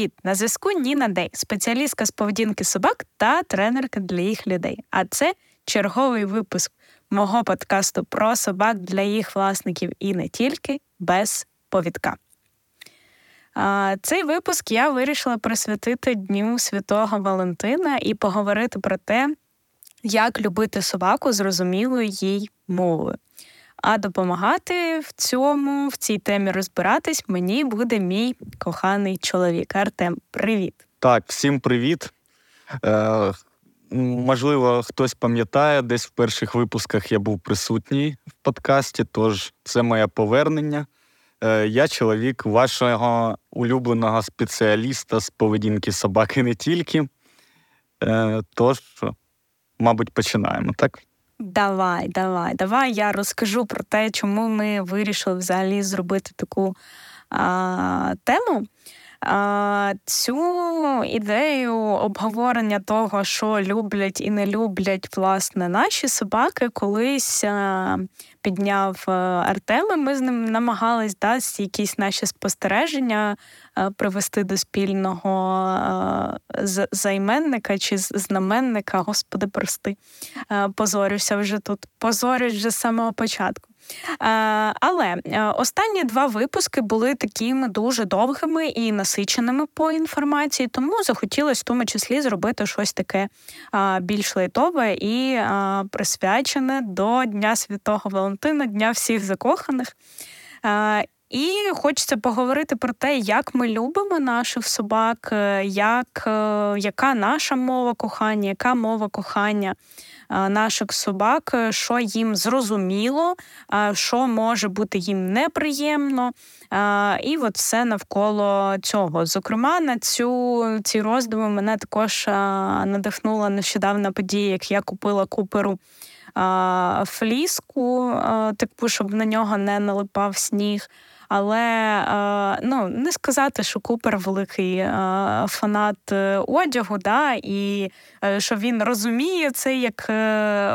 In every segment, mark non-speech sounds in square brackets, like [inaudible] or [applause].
Привіт! На зв'язку Ніна Дей, спеціалістка з поведінки собак та тренерка для їх людей. А це черговий випуск мого подкасту про собак для їх власників і не тільки без повідка. Цей випуск я вирішила присвятити Дню Святого Валентина і поговорити про те, як любити собаку зрозумілою їй мовою. А допомагати в цьому, в цій темі розбиратись, мені буде мій коханий чоловік. Артем, привіт. Так, всім привіт. Е, Можливо, хтось пам'ятає, десь в перших випусках я був присутній в подкасті, тож це моє повернення. Е, Я чоловік вашого улюбленого спеціаліста з поведінки собаки не тільки. Е, Тож, мабуть, починаємо, так? Давай, давай, давай я розкажу про те, чому ми вирішили взагалі зробити таку а, тему. Цю ідею обговорення того, що люблять і не люблять власне наші собаки, колись підняв Артем. Ми з ним намагались да, якісь наші спостереження привести до спільного а, займенника чи знаменника. Господи, прости, позорюся вже тут. Позорюсь вже з самого початку. Але останні два випуски були такими дуже довгими і насиченими по інформації, тому захотілося в тому числі зробити щось таке більш лайтове і присвячене до Дня Святого Валентина, Дня всіх закоханих. І хочеться поговорити про те, як ми любимо наших собак, е, як, е, яка наша мова кохання, яка мова кохання наших собак, е, що їм зрозуміло, що може бути їм неприємно. І от все навколо цього. Зокрема, на цю ці роздуми мене також надихнула нещодавна подія, як я купила куперу. Фліску, таку, щоб на нього не налипав сніг. Але е, ну не сказати, що Купер великий е, фанат е, одягу, да, і що він розуміє це як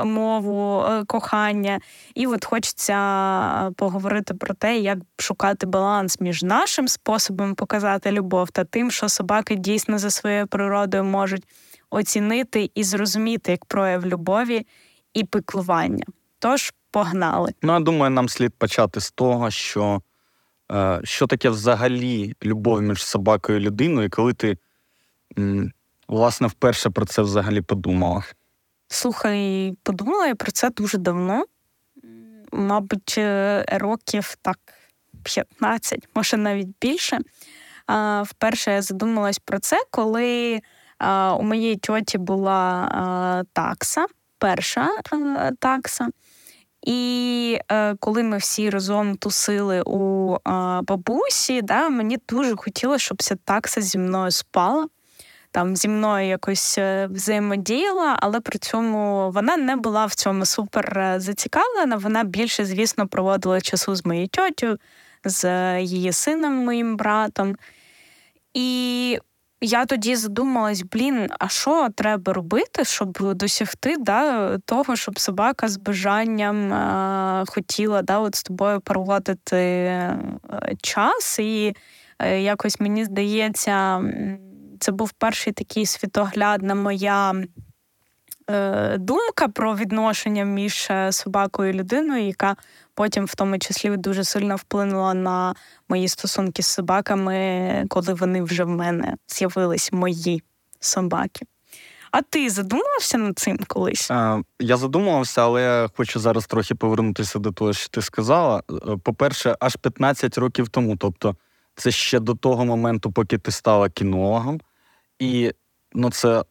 мову кохання. І от хочеться поговорити про те, як шукати баланс між нашим способом показати любов та тим, що собаки дійсно за своєю природою можуть оцінити і зрозуміти як прояв любові і піклування. Тож погнали. Ну я думаю, нам слід почати з того, що. Е, що таке взагалі любов між собакою і людиною, коли ти власне вперше про це взагалі подумала? Слухай, подумала я про це дуже давно. Мабуть, е, років так 15, може навіть більше. Вперше я задумалась про це, коли у моєї тьоті була такса, перша такса. І е, коли ми всі разом тусили у е, бабусі, да, мені дуже хотілося, щоб ця такса зі мною спала. Там зі мною якось е, взаємодіяла, але при цьому вона не була в цьому супер е, зацікавлена. Вона більше, звісно, проводила часу з моєю тьотю, з її сином, моїм братом. І я тоді задумалась, блін, а що треба робити, щоб досягти да, того, щоб собака з бажанням е, хотіла да, от з тобою проводити е, час. І е, якось мені здається, це був перший такий світоглядна моя. Е, думка про відношення між е, собакою і людиною, яка потім, в тому числі, дуже сильно вплинула на мої стосунки з собаками, коли вони вже в мене з'явились мої собаки. А ти задумався над цим колись? Я задумувався, але хочу зараз трохи повернутися до того, що ти сказала. Е, по-перше, аж 15 років тому. Тобто, це ще до того моменту, поки ти стала кінологом. І ну, це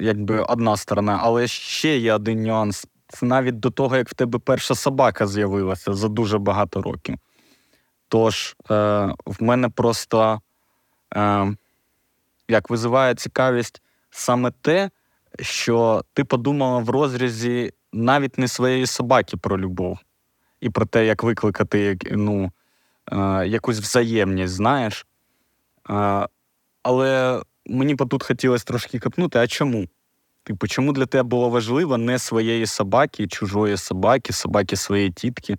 якби одна сторона, але ще є один нюанс. Це навіть до того, як в тебе перша собака з'явилася за дуже багато років. Тож, е, в мене просто е, як визиває цікавість саме те, що ти подумала в розрізі навіть не своєї собаки про любов і про те, як викликати ну, е, якусь взаємність, знаєш. Е, але мені тут хотілося трошки копнути, а чому? Типу, чому для тебе було важливо не своєї собаки, чужої собаки, собаки своєї тітки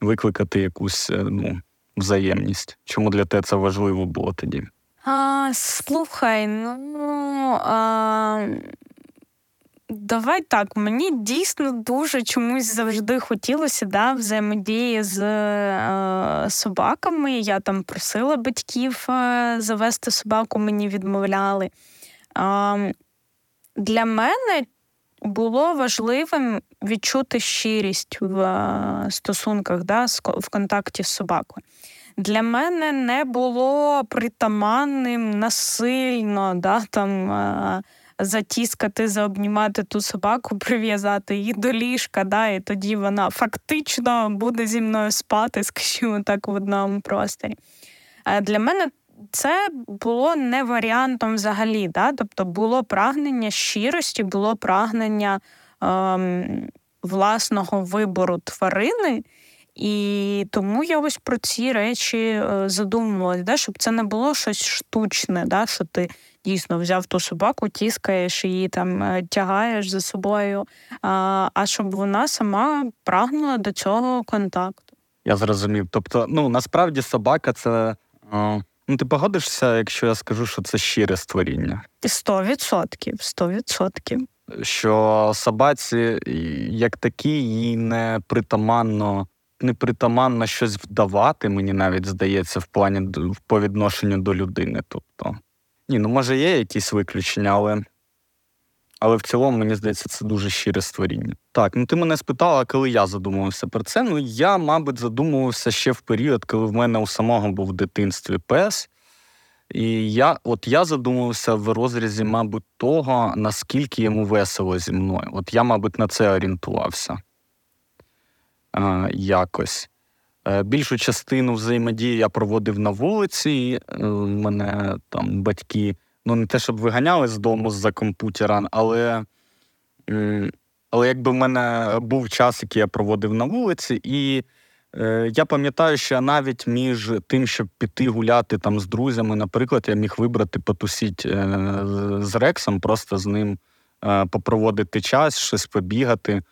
викликати якусь е, ну, взаємність? Чому для тебе це важливо було тоді? А, Слухай, ну а, давай так. Мені дійсно дуже чомусь завжди хотілося да, взаємодії з а, собаками. Я там просила батьків а, завести собаку, мені відмовляли. А, Для мене було важливим відчути щирість в стосунках, да, в контакті з собакою для мене не було притаманним насильно да, там, е, затіскати, заобнімати ту собаку, [laughs] прив'язати її до ліжка, да, і тоді вона фактично буде зі мною спати, [laughs] скажімо так, в одному просторі. Е, для мене це було не варіантом взагалі. Да? Тобто було прагнення щирості, було прагнення ем, власного вибору тварини. І тому я ось про ці речі е, задумувалась, да, щоб це не було щось штучне, да, що ти дійсно взяв ту собаку, тіскаєш її там е, тягаєш за собою, а а щоб вона сама прагнула до цього контакту. Я зрозумів. Тобто, ну насправді собака це. О... Ну, ти погодишся, якщо я скажу, що це щире створіння? Сто відсотків, сто відсотків. Що собаці, як такі, їй не притаманно непритаманно щось вдавати, мені навіть здається, в плані по відношенню до людини. Тобто, ні, ну може є якісь виключення, але але в цілому, мені здається, це дуже щире створіння. Так, ну ти мене спитала, коли я задумувався про це. Ну, я, мабуть, задумувався ще в період, коли в мене у самого був в дитинстві пес. І я от я задумувався в розрізі, мабуть, того, наскільки йому весело зі мною. От я, мабуть, на це орієнтувався якось. Е, більшу частину взаємодії я проводив на вулиці. Е, мене там батьки, ну не те, щоб виганяли з дому з-за комп'ютера, але але якби в мене був час, який я проводив на вулиці, і е, я пам'ятаю, що навіть між тим, щоб піти гуляти там з друзями, наприклад, я міг вибрати потусіть з Рексом, просто з ним попроводити час, щось побігати.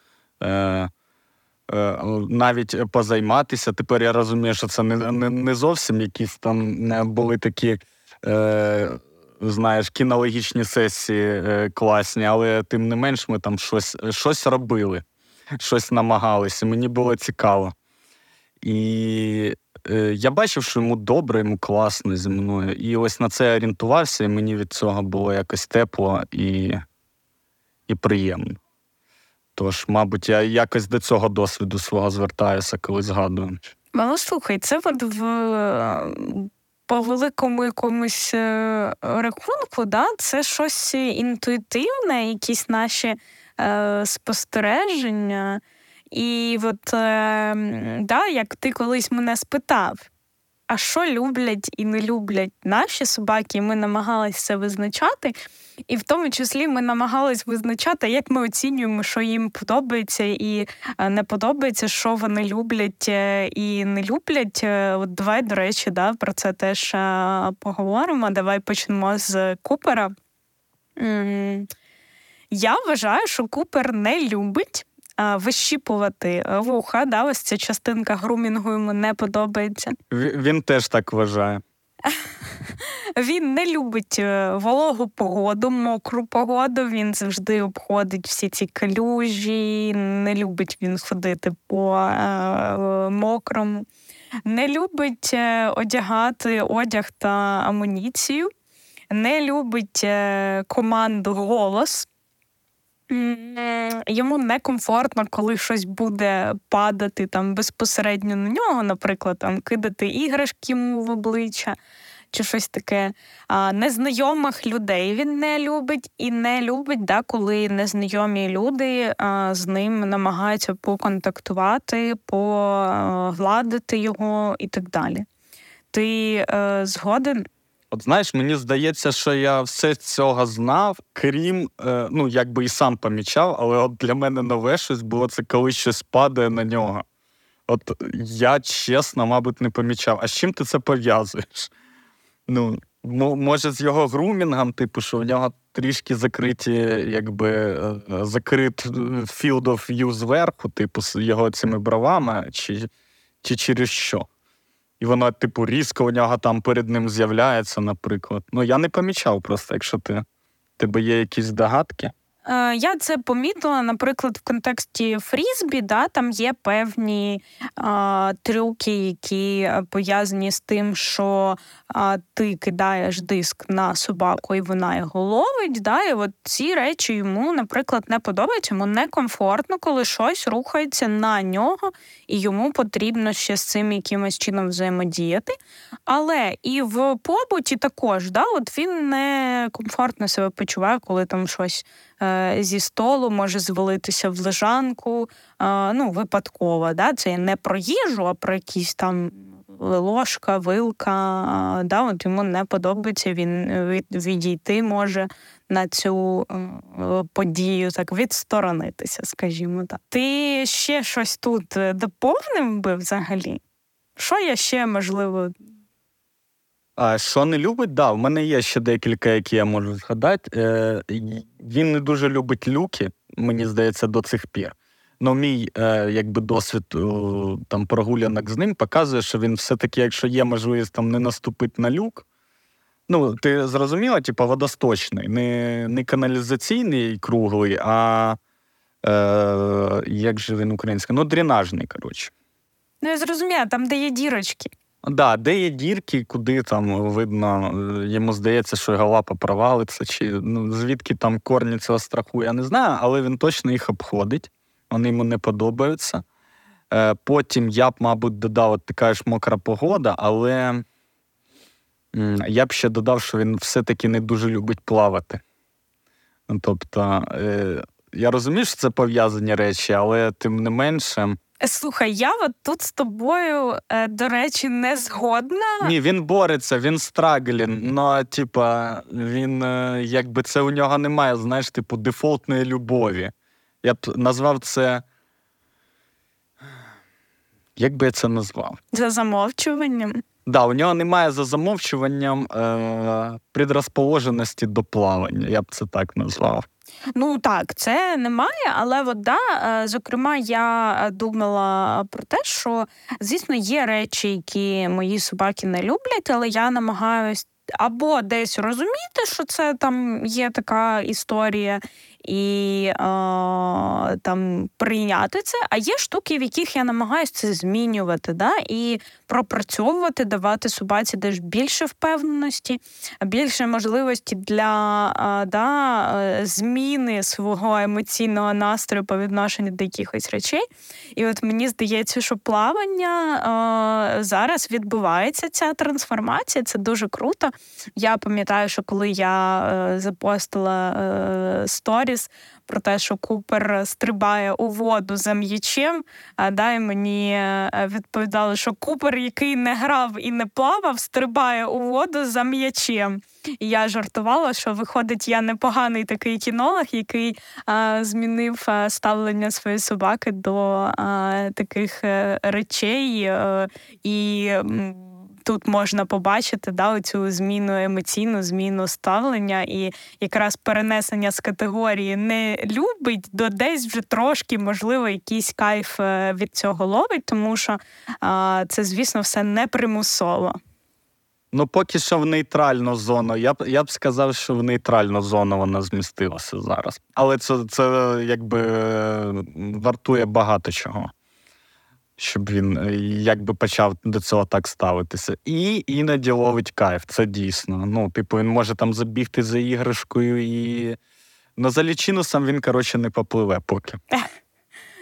Е, навіть позайматися. Тепер я розумію, що це не не, не зовсім якісь там були такі. Е, Знаєш, кінологічні сесії е, класні, але тим не менш ми там щось щось робили, щось намагалися. Мені було цікаво. І е, я бачив, що йому добре, йому класно зі мною. І ось на це орієнтувався, і мені від цього було якось тепло і, і приємно. Тож, мабуть, я якось до цього досвіду свого звертаюся, коли згадую. Але слухай, це в по великому якомусь е, рахунку, да, це щось інтуїтивне, якісь наші е, спостереження. І от е, да, як ти колись мене спитав, а що люблять і не люблять наші собаки, і ми намагалися це визначати. І в тому числі ми намагались визначати, як ми оцінюємо, що їм подобається і е, не подобається, що вони люблять е, і не люблять. Е, от давай, до речі, да, про це теж поговоримо. Давай почнемо з Купера. Я вважаю, що Купер не любить вищіпувати вуха. Да, Ось ця частинка грумінгу йому не подобається. Він теж так вважає. [laughs] Він не любить е, вологу погоду, мокру погоду. Він завжди обходить всі ці калюжі, не любить він ходити по е, мокрому, не любить е, одягати одяг та амуніцію, не любить е, команду голос. Йому некомфортно, коли щось буде падати там безпосередньо на нього, наприклад, там кидати іграшки йому в обличчя чи щось таке. А, Незнайомих людей він не любить і не любить, да, коли незнайомі люди а, з ним намагаються поконтактувати, погладити його і так далі. Ти е, згоден? От знаєш, мені здається, що я все цього знав, крім, е, ну якби і сам помічав, але от для мене нове щось було це коли щось падає на нього. От я чесно, мабуть, не помічав. А з чим ти це пов'язуєш? Ну, може, з його грумінгом, типу, що в нього трішки закриті, якби е, закрит field of view зверху, типу, з його цими бровами, чи, чи через що? І вона, типу, різко у нього там перед ним з'являється, наприклад. Ну, я не помічав просто, якщо ти тебе є якісь догадки. Е, я це помітила, наприклад, в контексті фрізбі, да, там є певні а, трюки, які е, пов'язані з тим, що а, ти кидаєш диск на собаку і вона його ловить. Да, І от ці речі йому, наприклад, не подобаються, йому некомфортно, коли щось рухається на нього, і йому потрібно ще з цим якимось чином взаємодіяти. Але і в побуті також да, от він не комфортно себе почуває, коли там щось. Е, зі столу може звалитися в лежанку, е, ну, випадково. Да? Це не про їжу, а про якісь там ложка, вилка. Да? От Йому не подобається, він відійти може на цю е, подію, так відсторонитися, скажімо так. Ти ще щось тут доповнив би взагалі? Що я ще можливо а що не любить, да, в мене є ще декілька, які я можу згадати. Е, Він не дуже любить люки, мені здається, до цих пір. Ну, мій е, якби досвід там прогулянок з ним показує, що він все-таки, якщо є можливість там не наступити на люк. Ну, ти зрозуміла, типу, водосточний, не не каналізаційний круглий, а е, як же він український? Ну, дренажний, коротше. Ну, я зрозуміла, там, де є дірочки. Да, де є дірки, куди там видно, е, йому здається, що його лапа провалиться, чи ну, звідки там корні цього страху, я не знаю, але він точно їх обходить, вони йому не подобаються. Е, Потім я б, мабуть, додав от така ж мокра погода, але я б ще додав, що він все-таки не дуже любить плавати. Тобто, е, я розумію, що це пов'язані речі, але тим не менше. Слухай, я от тут з тобою, е, до речі, не згодна. Ні, він бореться, він страглін. Ну, типа, він е, якби це у нього немає, знаєш, типу, дефолтної любові. Я б назвав це. Як би я це назвав? За замовчуванням. Так, да, у нього немає за замовчуванням е- предрозположеності до плавання, я б це так назвав. Ну так, це немає, але от, да, е, зокрема, я е, думала про те, що звісно є речі, які мої собаки не люблять, але я намагаюсь або десь розуміти, що це там є така історія, і е, там прийняти це. А є штуки, в яких я намагаюся це змінювати, да, і пропрацьовувати, давати собаці теж більше впевненості, більше можливості для е, да, е, зміни свого емоційного настрою по відношенню до якихось речей. І от мені здається, що плавання е, зараз відбувається ця трансформація. Це дуже круто. Я пам'ятаю, що коли я е, запостила е, сторіс про те, що Купер стрибає у воду за м'ячем, а дай мені е, відповідали, що Купер, який не грав і не плавав, стрибає у воду за м'ячем. І я жартувала, що виходить, я непоганий такий кінолог, який а, змінив а, ставлення своєї собаки до а, таких речей і тут можна побачити да, цю зміну емоційну, зміну ставлення і якраз перенесення з категорії не любить до десь вже трошки, можливо, якийсь кайф е, від цього ловить, тому що а, це, звісно, все не примусово. Ну, поки що в нейтральну зону. Я б я б сказав, що в нейтральну зону вона змістилася зараз. Але це це якби вартує багато чого щоб він е, якби почав до цього так ставитися. І іноді ловить кайф, це дійсно. Ну, типу, він може там забігти за іграшкою і. Ну, за лічинусом він, коротше, не попливе поки.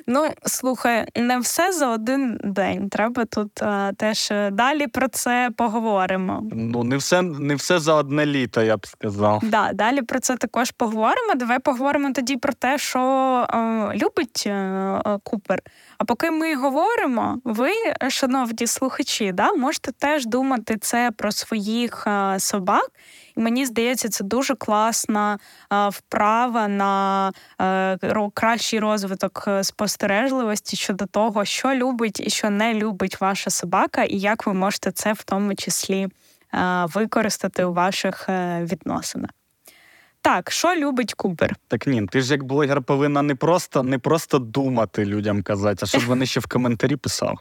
Ну, слухай, не все за один день. Треба тут а, е, теж е, далі про це поговоримо. Ну, не все не все за одне літо, я б сказав. Да, Далі про це також поговоримо. Давай поговоримо тоді про те, що а, любить а, Купер. А поки ми говоримо, ви, шановні слухачі, да, можете теж думати це про своїх собак. І мені здається, це дуже класна вправа на кращий розвиток е, спостережливості щодо того, що любить і що не любить ваша собака, і як ви можете це в тому числі використати у ваших е, відносинах. Так, що любить Купер? Так ні, ти ж як блогер повинна не просто не просто думати людям казати, а щоб вони ще в коментарі писали.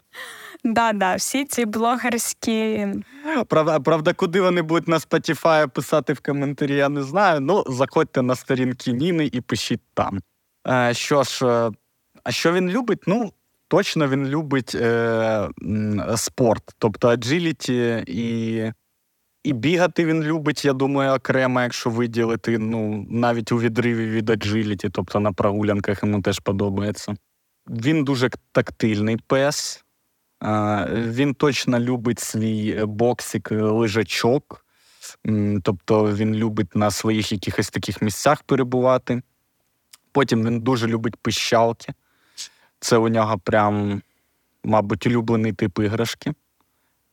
Да, да, всі ці блогерські. Правда, правда, куди вони будуть на Spotify писати в коментарі, я не знаю. Ну, заходьте на сторінки Ніни і пишіть там. Е, Що ж, е, а що він любить? Ну, точно він любить е, спорт, тобто аджиліті і. І бігати він любить, я думаю, окремо, якщо виділити, ну, навіть у відриві від аджиліті, тобто на прогулянках йому теж подобається. Він дуже тактильний пес. Він точно любить свій боксик лежачок, тобто він любить на своїх якихось таких місцях перебувати. Потім він дуже любить пищалки. Це у нього прям, мабуть, улюблений тип іграшки.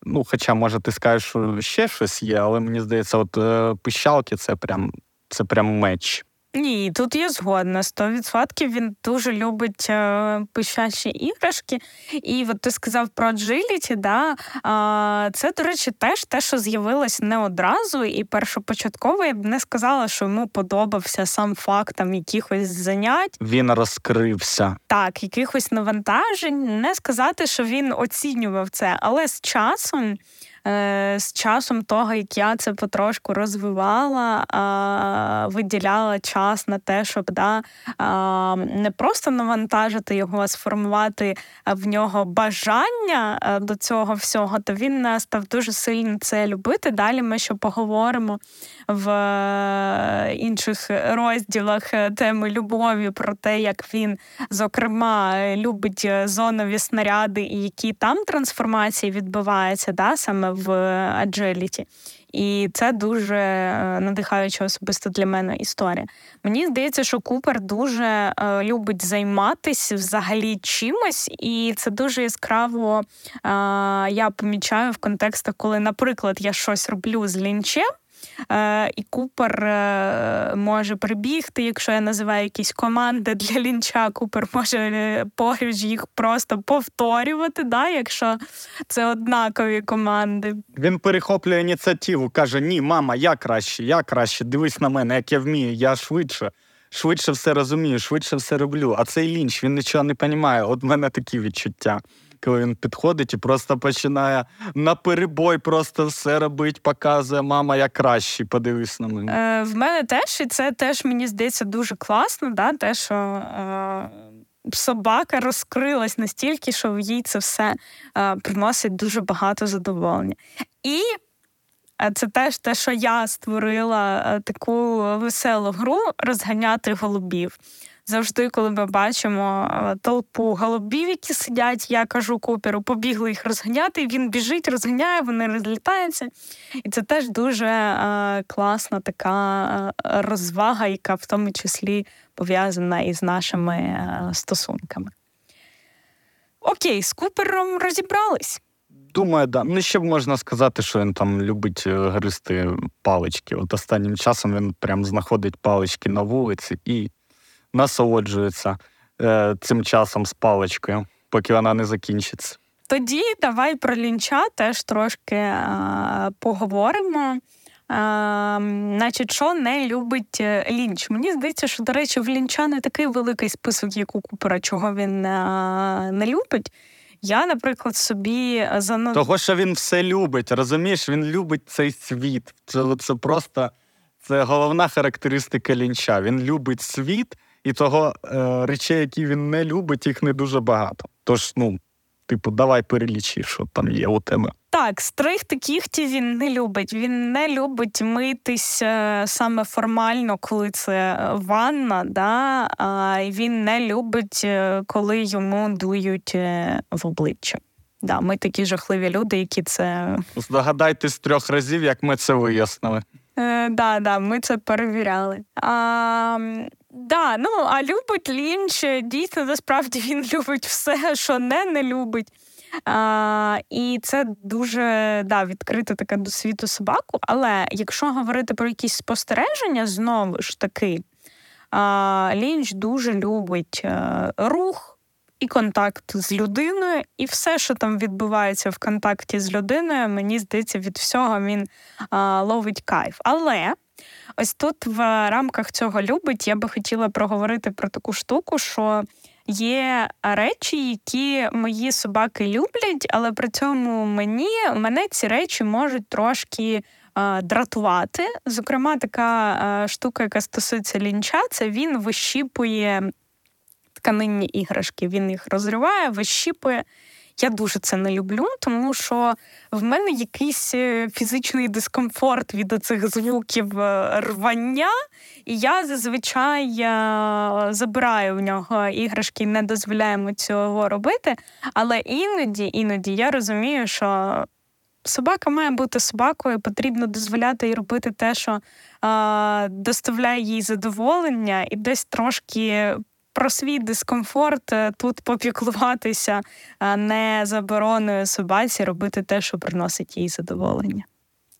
Ну, Хоча, може, ти скажеш, що ще щось є, але мені здається, от е, пищалки це прям це прям меч. Ні, тут я згодна. 100% він дуже любить е, пищащі іграшки. І от ти сказав про джиліті, да? е, це, до речі, теж те, що з'явилось не одразу. І першопочатково я б не сказала, що йому подобався сам факт там якихось занять. Він розкрився. Так, якихось навантажень. Не сказати, що він оцінював це, але з часом. Е, з часом того, як я це потрошку розвивала, виділяла час на те, щоб да, не просто навантажити його, а сформувати в нього бажання е, до цього всього, то він став дуже сильно це любити. Далі ми ще поговоримо в е, інших розділах теми любові про те, як він, зокрема, любить зонові снаряди і які там трансформації відбуваються, да, саме в Agility. І це дуже е, надихаюча особисто для мене історія. Мені здається, що Купер дуже е, любить займатися взагалі чимось, і це дуже яскраво е, я помічаю в контекстах, коли, наприклад, я щось роблю з лінчем. Е, і Купер е, може прибігти, якщо я називаю якісь команди для лінча, Купер може е, поруч їх просто повторювати, да, якщо це однакові команди. Він перехоплює ініціативу, каже: Ні, мама, я краще, я краще. Дивись на мене, як я вмію, я швидше. Швидше все розумію, швидше все роблю. А цей лінч він нічого не розуміє. От в мене такі відчуття коли він підходить і просто починає на перебой просто все робить, показує мама, я кращий, подивись на мене. Е, В мене теж і це теж мені здається дуже класно, да, те, що. Е... Собака розкрилась настільки, що їй це все е, приносить дуже багато задоволення. І е, це теж те, що я створила е, таку веселу гру розганяти голубів. Завжди, коли ми бачимо е, толпу голубів, які сидять, я кажу куперу, побігли їх розганяти. Він біжить, розганяє, вони розлітаються. І це теж дуже е, класна така е, розвага, яка в тому числі пов'язана із нашими е, стосунками. Окей, з купером розібрались. Думаю, да. Ну, ще можна сказати, що він там любить гристи палички. От останнім часом він прям знаходить палички на вулиці і насолоджуються е, цим часом з паличкою, поки вона не закінчиться. Тоді давай про лінча теж трошки а, поговоримо. А, Значить, що не любить е, лінч? Мені здається, що, до речі, в лінча не такий великий список, як у Купера, чого він а, не любить. Я, наприклад, собі занад... Того, що він все любить, розумієш, він любить цей світ. Це, це просто це головна характеристика лінча. Він любить світ і того е, речей, які він не любить, їх не дуже багато. Тож, ну, типу, давай перелічи, що там є у тебе. Так, стригти кігті він не любить. Він не любить митись е, саме формально, коли це ванна. да? А він не любить, е, коли йому дують е, в обличчя. Да, Ми такі жахливі люди, які це. Здогадайтесь трьох разів, як ми це вияснили. Е, да, да, ми це перевіряли. А, да, ну, а любить лінч, дійсно, насправді [laughs] він любить все, що не не любить. А, І це дуже да, відкрита така до світу собаку. Але якщо говорити про якісь спостереження, знову ж таки, а, лінч дуже любить е, рух і контакт з людиною, і все, що там відбувається в контакті з людиною, мені здається, від всього він а, ловить кайф. Але Ось тут в рамках цього любить я би хотіла проговорити про таку штуку, що є речі, які мої собаки люблять, але при цьому мені мене ці речі можуть трошки. Дратувати. Зокрема, така штука, яка стосується лінча, це він вищіпує тканинні іграшки. Він їх розриває, вищіпує. Я дуже це не люблю, тому що в мене якийсь е, фізичний дискомфорт від цих звуків е, рвання, і я зазвичай е, забираю в нього іграшки, не дозволяємо цього робити. Але іноді, іноді я розумію, що. Собака має бути собакою, потрібно дозволяти їй робити те, що доставляє їй задоволення, і десь трошки про свій дискомфорт е, тут попіклуватися, не забороною собаці робити те, що приносить їй задоволення.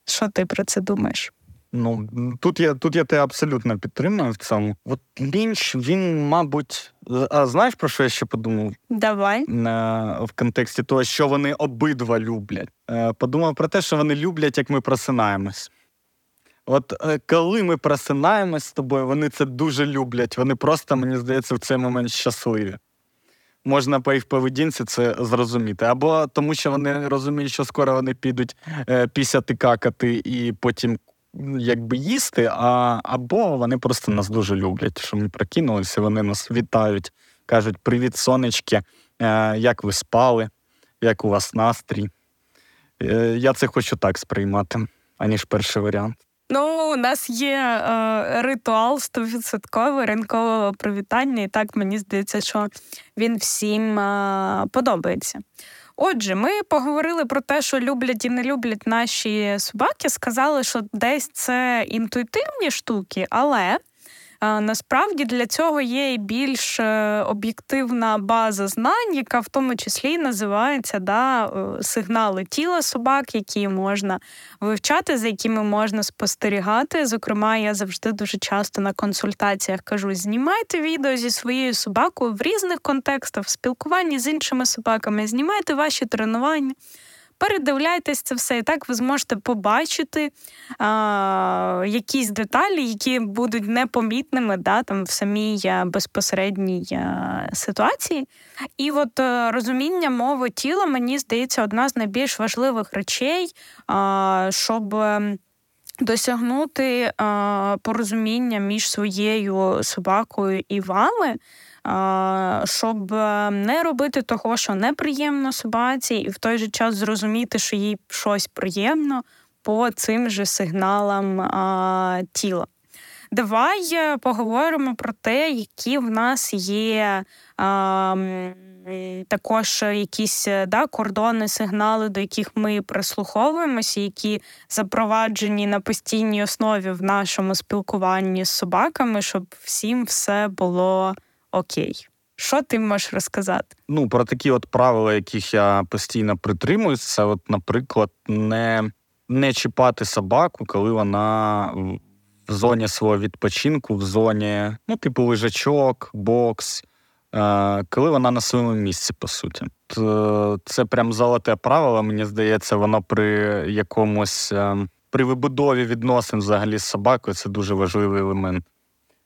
Що ти про це думаєш? Ну тут я тут я тебе абсолютно підтримую в цьому. От Лінч, він, мабуть, а знаєш про що я ще подумав? Давай На, в контексті того, що вони обидва люблять. Е, подумав про те, що вони люблять, як ми просинаємось. От е, коли ми просинаємось з тобою, вони це дуже люблять. Вони просто, мені здається, в цей момент щасливі. Можна по їх поведінці це зрозуміти. Або тому, що вони розуміють, що скоро вони підуть е, пісяти какати і потім якби їсти, а, або вони просто нас дуже люблять, що ми прокинулися, вони нас вітають, кажуть: Привіт, сонечки, е, як ви спали, як у вас настрій. Я це хочу так сприймати, аніж перший варіант. Ну, у нас є е, ритуал стовідсоткове ринкового привітання, і так мені здається, що він всім е, подобається. Отже, ми поговорили про те, що люблять і не люблять наші собаки. Сказали, що десь це інтуїтивні штуки, але Насправді для цього є і більш е, об'єктивна база знань, яка в тому числі називається да, е, сигнали тіла собак, які можна вивчати, за якими можна спостерігати. Зокрема, я завжди дуже часто на консультаціях кажу: знімайте відео зі своєю собакою в різних контекстах, в спілкуванні з іншими собаками, знімайте ваші тренування передивляйтесь це все, і так ви зможете побачити а, якісь деталі, які будуть непомітними да, там, в самій безпосередній а, ситуації. І от а, розуміння мови тіла, мені здається, одна з найбільш важливих речей, щоб. Ем, досягнути а, порозуміння між своєю собакою і вами, щоб е, не робити того, що неприємно собаці, і в той же час зрозуміти, що їй щось приємно по цим же сигналам а, тіла. Давай е, поговоримо про те, які в нас є а, також якісь е, да, кордони, сигнали, до яких ми прислуховуємося, які запроваджені на постійній основі в нашому спілкуванні з собаками, щоб всім все було окей. Що ти можеш розказати? Ну, про такі от правила, яких я постійно притримуюсь, це, от, наприклад, не не чіпати собаку, коли вона в зоні свого відпочинку, в зоні, ну, типу, лежачок, бокс, е, коли вона на своєму місці, по суті. Це прям золоте правило, мені здається, воно при якомусь е, при вибудові відносин взагалі з собакою це дуже важливий елемент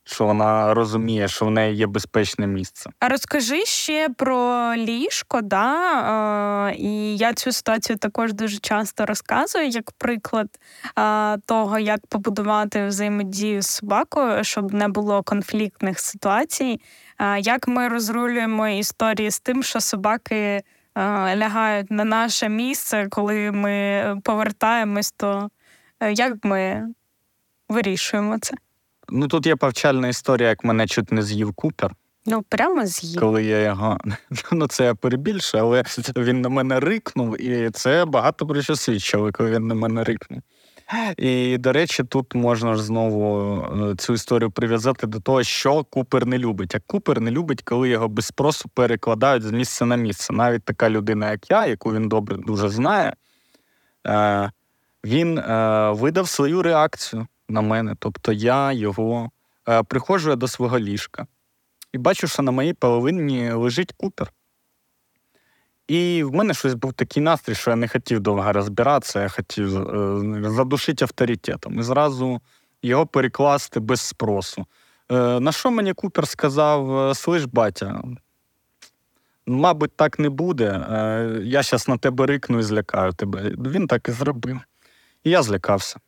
що вона розуміє, що в неї є безпечне місце. А розкажи ще про ліжко, да? Е, і я цю ситуацію також дуже часто розказую, як приклад е, того, як побудувати взаємодію з собакою, щоб не було конфліктних ситуацій. Е, як ми розрулюємо історії з тим, що собаки лягають на наше місце, коли ми повертаємось, то як ми вирішуємо це? Ну тут є повчальна історія, як мене чуть не з'їв Купер. Ну, прямо з'їв. Коли я його. [laughs] Ну, це я перебільшую, але він на мене рикнув, і це багато про що свідчило, коли він на мене рикнув. І, до речі, тут можна ж знову е, цю історію прив'язати до того, що Купер не любить. А Купер не любить, коли його без спросу перекладають з місця на місце. Навіть така людина, як я, яку він добре дуже знає, е, він е, видав свою реакцію на мене. Тобто я його е, приходжу до свого ліжка і бачу, що на моїй половині лежить купер. І в мене щось був такий настрій, що я не хотів довго розбиратися, я хотів е, задушити авторитетом. І зразу його перекласти без спросу. Е, На що мені Купер сказав: слиш, батя, мабуть, так не буде. Я зараз на тебе рикну і злякаю тебе. Він так і зробив. І я злякався.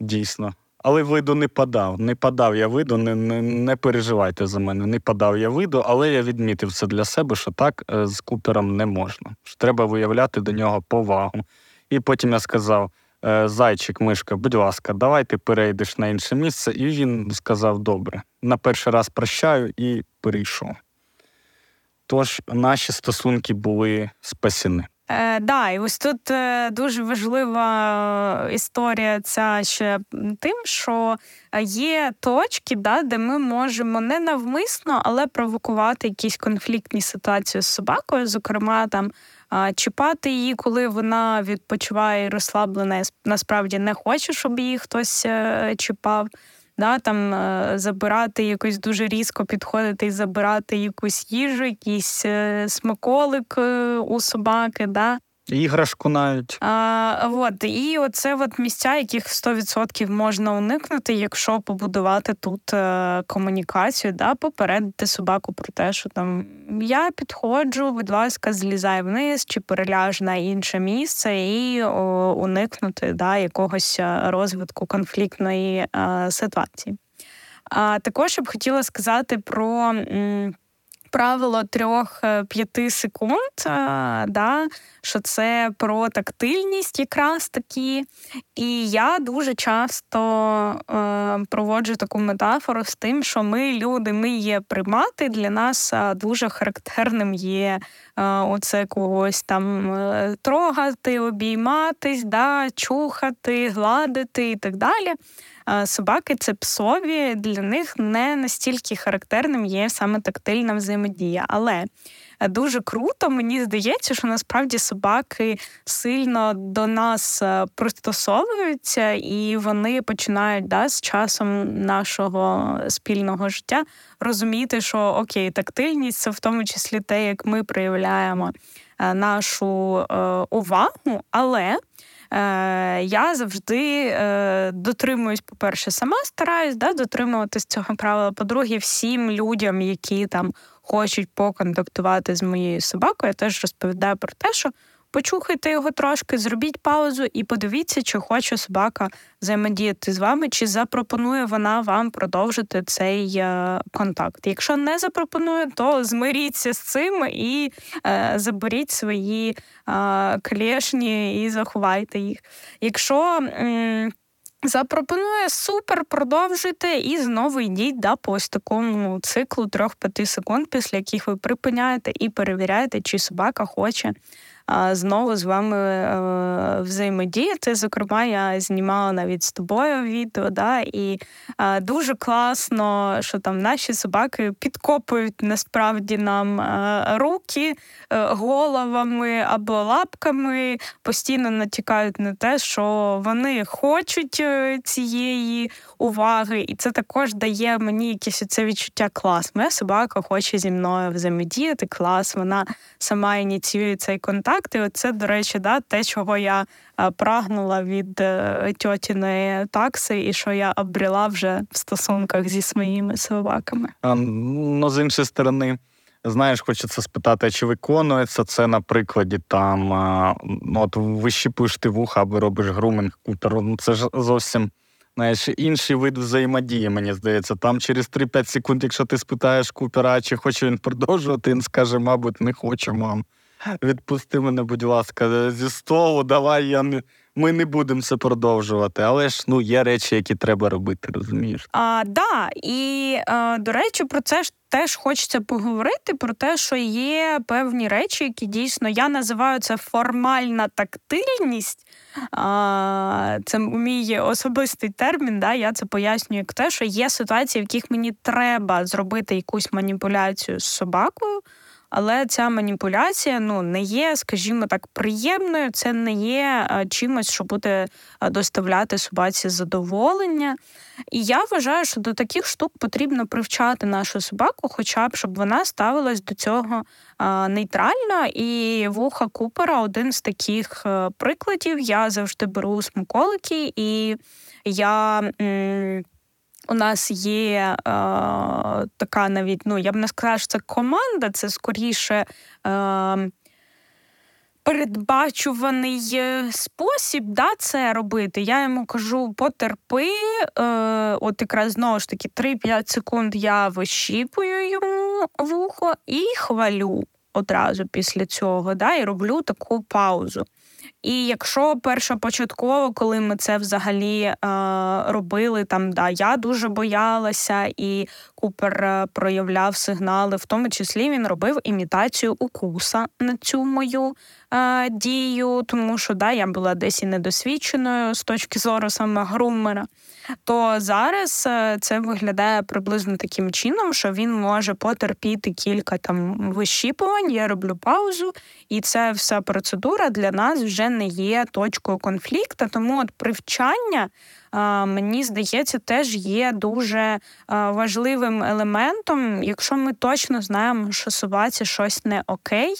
Дійсно. Але виду не подав. Не подав я виду, не не, не переживайте за мене. Не подав я виду, але я відмітив це для себе, що так е, з Купером не можна. Що Треба виявляти до нього повагу. І потім я сказав: «Е, Зайчик, мишка, будь ласка, давай ти перейдеш на інше місце. І він сказав: добре, на перший раз прощаю і перейшов. Тож наші стосунки були спасені. Е, да, і ось тут е, дуже важлива історія ця ще тим, що є точки, да, де ми можемо не навмисно, але провокувати якісь конфліктні ситуації з собакою, зокрема там. Чіпати її, коли вона відпочиває і розслаблена, насправді не хоче, щоб її хтось е, чіпав да, там е, забирати якось дуже різко підходити і забирати якусь їжу, якийсь е, смаколик е, у собаки. Да. Іграшку навіть. А, от, І оце от місця, яких 100% можна уникнути, якщо побудувати тут е, комунікацію, да, попередити собаку про те, що там я підходжу, будь ласка, злізай вниз чи переляж на інше місце і о, уникнути да, якогось е, розвитку конфліктної е, ситуації. А також я б хотіла сказати про. М- правило трьох-п'яти е, секунд, е, да, що це про тактильність якраз таки. І я дуже часто е, проводжу таку метафору з тим, що ми люди, ми є примати. Для нас дуже характерним є оце когось там трогати, обійматись, да, чухати, гладити і так далі собаки це псові, для них не настільки характерним є саме тактильна взаємодія. Але е, дуже круто, мені здається, що насправді собаки сильно до нас е, пристосовуються, і вони починають да, з часом нашого спільного життя розуміти, що окей, тактильність це в тому числі те, як ми проявляємо е, нашу увагу, але. Е, я завжди е, дотримуюсь, по-перше, сама стараюсь да, дотримуватись цього правила. По-друге, всім людям, які там хочуть поконтактувати з моєю собакою, я теж розповідаю про те, що Почухайте його трошки, зробіть паузу і подивіться, чи хоче собака взаємодіяти з вами, чи запропонує вона вам продовжити цей е, контакт. Якщо не запропонує, то змиріться з цим і е, заберіть свої е, клешні і заховайте їх. Якщо м- Запропонує супер, продовжуйте і знову йдіть да, по ось такому циклу 3-5 секунд, після яких ви припиняєте і перевіряєте, чи собака хоче знову з вами е, взаємодіяти. Зокрема, я знімала навіть з тобою відео, да, і дуже класно, що там наші собаки підкопують насправді нам е, руки е, головами або лапками, постійно натякають на те, що вони хочуть цієї уваги, і це також дає мені якесь це відчуття клас. Моя собака хоче зі мною взаємодіяти, клас. Вона сама ініціює цей контакт. І Це, до речі, да, те, чого я прагнула від е, тьотіної такси, і що я обріла вже в стосунках зі своїми собаками. А, ну, з іншої сторони. Знаєш, хочеться спитати, чи виконується це на прикладі там, ну, от вищіпуєш ти вуха або робиш груминг кутеру. Ну це ж зовсім знаєш, інший вид взаємодії, мені здається. Там через 3-5 секунд, якщо ти спитаєш купера, чи хоче він продовжувати, він скаже, мабуть, не хочу, мам. Відпусти мене, будь ласка, зі столу, давай я не. Ми не будемо це продовжувати, але ж ну є речі, які треба робити, розумієш? А, Да, і а, до речі, про це ж теж хочеться поговорити про те, що є певні речі, які дійсно я називаю це формальна тактильність. А, Це мій особистий термін. Да, Я це пояснюю як те, що є ситуації, в яких мені треба зробити якусь маніпуляцію з собакою але ця маніпуляція ну не є, скажімо так, приємною. Це не є чимось, що буде доставляти собаці задоволення. І я вважаю, що до таких штук потрібно привчати нашу собаку, хоча б щоб вона ставилась до цього нейтрально. І вуха Купера один з таких е, прикладів. Я завжди беру смаколики, і я. У нас є е, така навіть, ну я б не сказала, що це команда, це скоріше е, передбачуваний е, спосіб да, це робити. Я йому кажу: потерпи, е, от якраз знову ж таки 3-5 секунд я вищіпую йому вухо і хвалю одразу після цього. да, І роблю таку паузу. І якщо першопочатково, коли ми це взагалі е, робили, там да, я дуже боялася, і Купер е, проявляв сигнали, в тому числі він робив імітацію укуса на цю мою е, дію, тому що да, я була десь і недосвідченою з точки зору саме грумера. То зараз е, це виглядає приблизно таким чином, що він може потерпіти кілька там вищіпувань. Я роблю паузу, і це вся процедура для нас вже не є точкою конфлікту. Тому от привчання. Мені здається, теж є дуже важливим елементом. Якщо ми точно знаємо, що собаці щось не окей,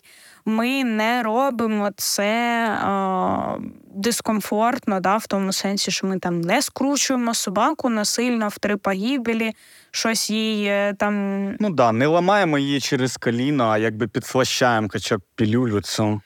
ми не робимо це е, дискомфортно, да, в тому сенсі, що ми там не скручуємо собаку насильно в три погибелі, щось їй е, там. Ну да, не ламаємо її через коліно, а якби підслащаємо хоча б пілюлю цю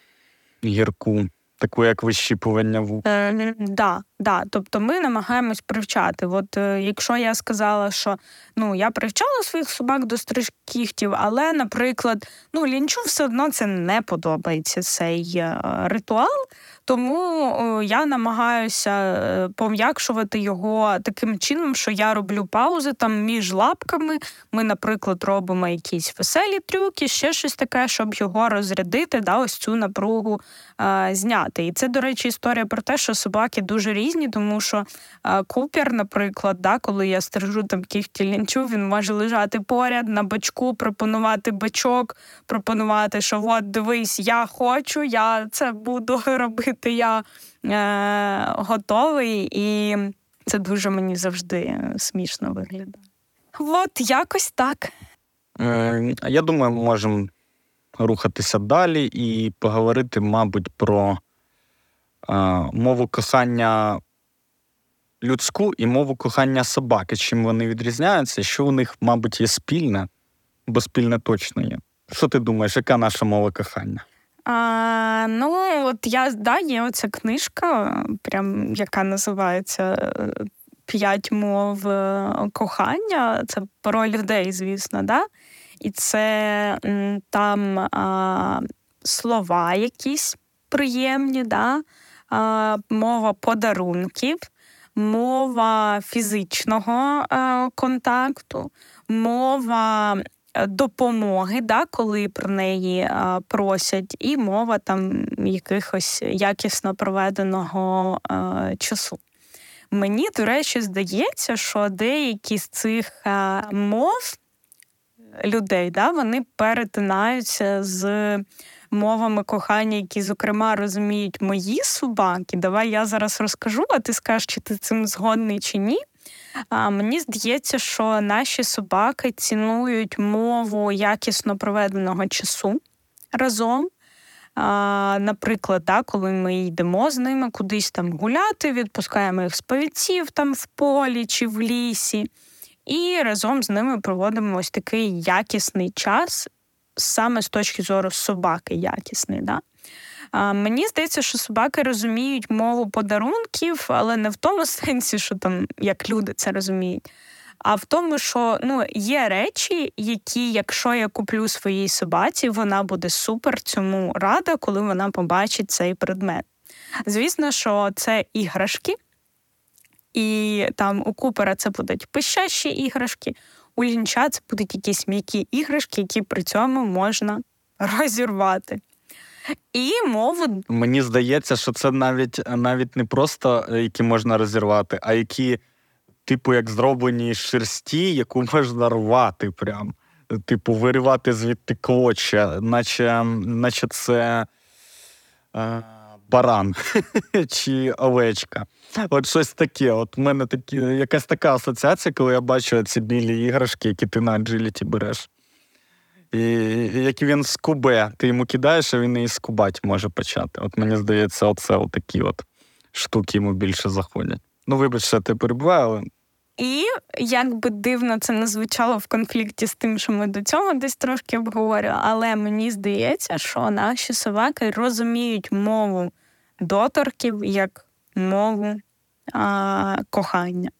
гірку таку, як вищіпування вух. Е, да, да. Тобто ми намагаємось привчати. От е, якщо я сказала, що ну я привчала своїх собак до стрижкігтів, але, наприклад, ну лінчу все одно це не подобається цей е, ритуал. Тому я намагаюся е, пом'якшувати його таким чином, що я роблю паузи там між лапками. Ми, наприклад, робимо якісь веселі трюки, ще щось таке, щоб його розрядити, да, ось цю напругу а, зняти. І це, до речі, історія про те, що собаки дуже різні, тому що а, купер, наприклад, да, коли я стрижу там кіхті лінчу, він може лежати поряд на бачку, пропонувати бачок, пропонувати, що от дивись, я хочу, я це буду [laughs] робити бути я е, готовий, і це дуже мені завжди смішно виглядає. От якось так. Е, Я думаю, ми можемо рухатися далі і поговорити, мабуть, про е, мову кохання людську і мову кохання собаки. Чим вони відрізняються, що у них, мабуть, є спільне, бо спільне точно є. Що ти думаєш, яка наша мова кохання? А, Ну, от я да, є оця книжка, прям яка називається е, П'ять мов е, кохання. Це про людей, звісно, да? І це там а, слова якісь приємні, да? а, мова подарунків, мова фізичного а, контакту, мова допомоги, да, коли про неї а, просять, і мова там якихось якісно проведеного а, часу. Мені, до речі, здається, що деякі з цих мов людей да, вони перетинаються з мовами кохання, які, зокрема, розуміють мої собаки. Давай я зараз розкажу, а ти скажеш, чи ти цим згодний чи ні. А Мені здається, що наші собаки цінують мову якісно проведеного часу разом. Наприклад, да, коли ми йдемо з ними кудись там гуляти, відпускаємо їх з повідців там в полі чи в лісі, і разом з ними проводимо ось такий якісний час, саме з точки зору собаки, якісний. Да? Мені здається, що собаки розуміють мову подарунків, але не в тому [laughs] сенсі, що там як люди це розуміють. А в тому, що ну є речі, які, якщо я куплю своїй собаці, вона буде супер цьому рада, коли вона побачить цей предмет. Звісно, що це іграшки, і там у Купера це будуть пищащі іграшки, у лінча це будуть якісь м'які іграшки, які при цьому можна [laughs] розірвати. І мову мені здається, що це навіть навіть не просто е, які можна розірвати, а які, типу, як зроблені з шерсті, яку [laughs] можна рвати. прям. типу, виривати звідти клоча, наче наче це е, баран [laughs] чи овечка. От щось таке. От в мене такі, якась така асоціація, коли я бачу ці білі іграшки, які ти на аджиліті береш. І як він скубе, ти йому кидаєш, а він і скубать може почати. От мені здається, оце такі от штуки йому більше заходять. Ну, вибач, що ти перебуваю, але. І як би дивно це не звучало в конфлікті з тим, що ми до цього десь трошки обговорювали, але мені здається, що наші собаки розуміють мову доторків як мову а, кохання.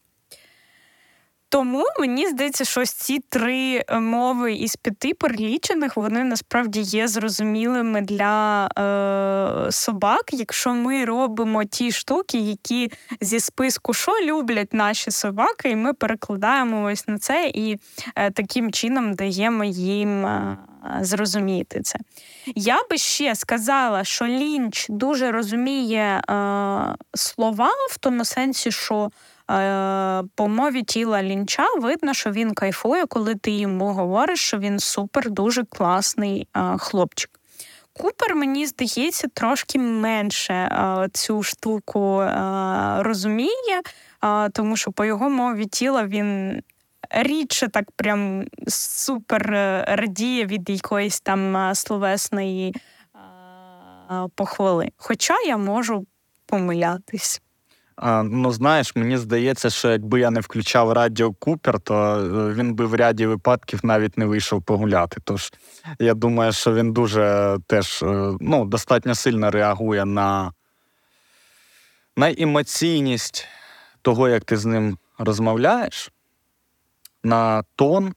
Тому мені здається, що ці три е, мови із п'яти перелічених вони насправді є зрозумілими для е, собак, якщо ми робимо ті штуки, які зі списку що люблять наші собаки, і ми перекладаємо ось на це і е, таким чином даємо їм е, зрозуміти це. Я би ще сказала, що лінч дуже розуміє е, слова в тому сенсі, що. Е, по мові тіла лінча видно, що він кайфує, коли ти йому говориш, що він супер дуже класний е, хлопчик. Купер, мені здається, трошки менше е, цю штуку розуміє, тому що по його мові тіла він рідше так прям супер радіє від якоїсь там словесної похвали. Хоча я можу помилятись. Ну, знаєш, мені здається, що якби я не включав радіо Купер, то е, він би в ряді випадків навіть не вийшов погуляти. Тож я думаю, що він дуже теж е, ну, достатньо сильно реагує на, на емоційність того, як ти з ним розмовляєш, на тон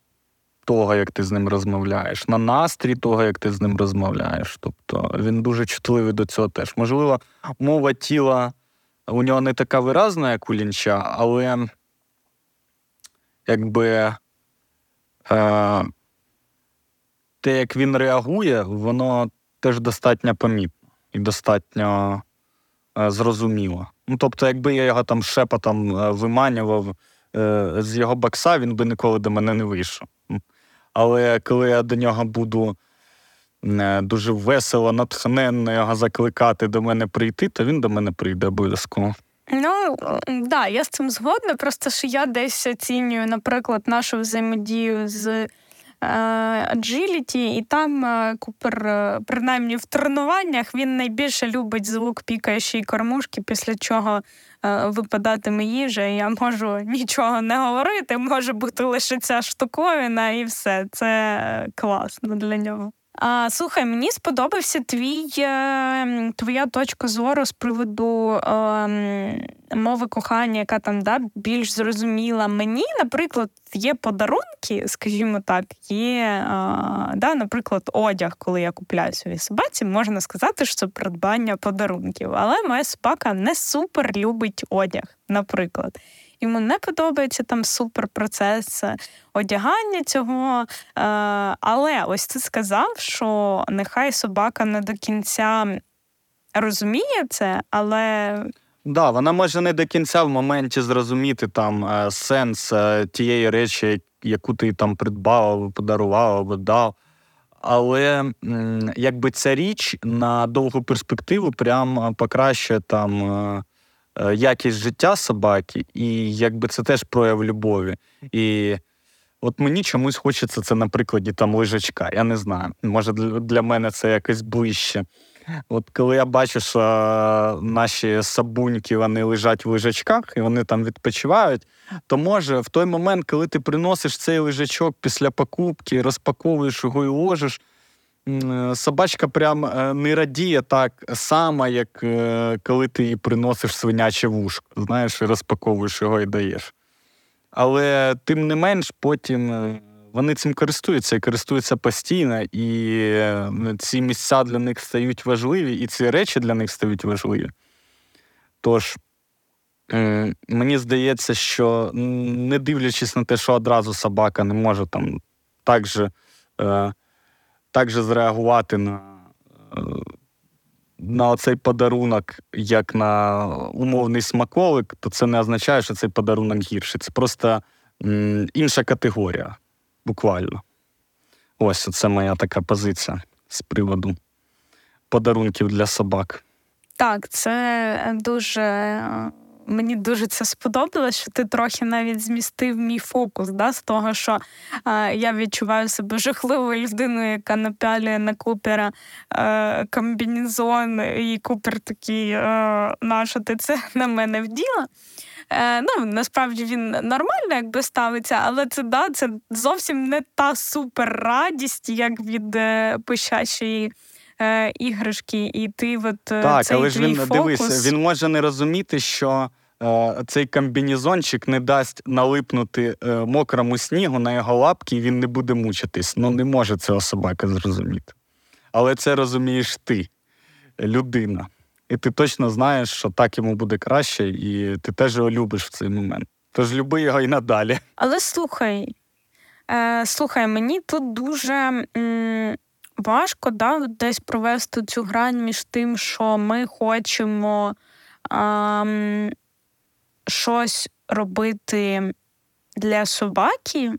того, як ти з ним розмовляєш, на настрій того, як ти з ним розмовляєш. Тобто він дуже чутливий до цього теж. Можливо, мова тіла у нього не така виразна, як у лінча, але якби е, те, як він реагує, воно теж достатньо помітно і достатньо е, зрозуміло. Ну, тобто, якби я його там шепотом е, виманював е, з його бокса, він би ніколи до мене не вийшов. Але коли я до нього буду дуже весело, натхненно його закликати до мене прийти, то він до мене прийде обов'язково. Ну да, я з цим згодна. Просто що я десь оцінюю, наприклад, нашу взаємодію з Agility, і там е, Купер, е, принаймні в тренуваннях, він найбільше любить звук пікаючої кормушки, після чого випадатиме їжа. Я можу нічого не говорити, може бути лише ця штуковина, і все. Це класно для нього. А, Слухай, мені сподобався твій е, твоя точка зору з приводу е, мови кохання, яка там да, більш зрозуміла. Мені, наприклад, є подарунки, скажімо так, є, е, да, наприклад, одяг, коли я купляю своїй собаці, можна сказати, що це придбання подарунків. Але моя собака не супер любить одяг, наприклад йому не подобається там суперпроцес одягання цього. Е, але ось ти сказав, що нехай собака не до кінця розуміє це, але. Да, вона може не до кінця в моменті зрозуміти там е, сенс е, тієї речі, яку ти там придбав, або подарував або дав. Але якби ця річ на довгу перспективу прям покращує там якість життя собаки, і якби це теж прояв любові. І от мені чомусь хочеться це на прикладі там лежачка. Я не знаю. Може, для мене це якось ближче. От коли я бачу, що наші сабуньки вони лежать в лежачках і вони там відпочивають, то може в той момент, коли ти приносиш цей лежачок після покупки, розпаковуєш його і ложиш, Е, собачка прям е, не радіє так само, як е, коли ти їй приносиш свиняче вушко, знаєш, розпаковуєш його і даєш. Але тим не менш, потім вони цим користуються і користуються постійно, і ці місця для них стають важливі, і ці речі для них стають важливі. Тож, мені здається, що не дивлячись на те, що одразу собака не може там так же так зреагувати на е, на цей подарунок, як на умовний смаколик, то це не означає, що цей подарунок гірший. Це просто інша категорія, буквально. Ось це моя така позиція з приводу подарунків для собак. Так, це дуже. Мені дуже це сподобалось, що ти трохи навіть змістив мій фокус да, з того, що е, я відчуваю себе жахливою людиною, яка напялює на Купера е, комбінезон, і Купер такий, е, нащо ти це на мене вділа? Е, Ну, насправді він нормально якби ставиться, але це да, це зовсім не та суперрадість, як від е, пищащої е, іграшки. І ти от е, Так, цей але ж він фокус... дивись, він може не розуміти, що. Е, цей комбінезончик не дасть налипнути е, мокрому снігу на його лапки, і він не буде мучитись. Ну не може цього собака зрозуміти. Але це розумієш ти, людина. І ти точно знаєш, що так йому буде краще, і ти теж його любиш в цей момент. Тож люби його і надалі. Але слухай, е, слухай, мені тут дуже м, важко да, десь провести цю грань між тим, що ми хочемо е, щось робити для собаки,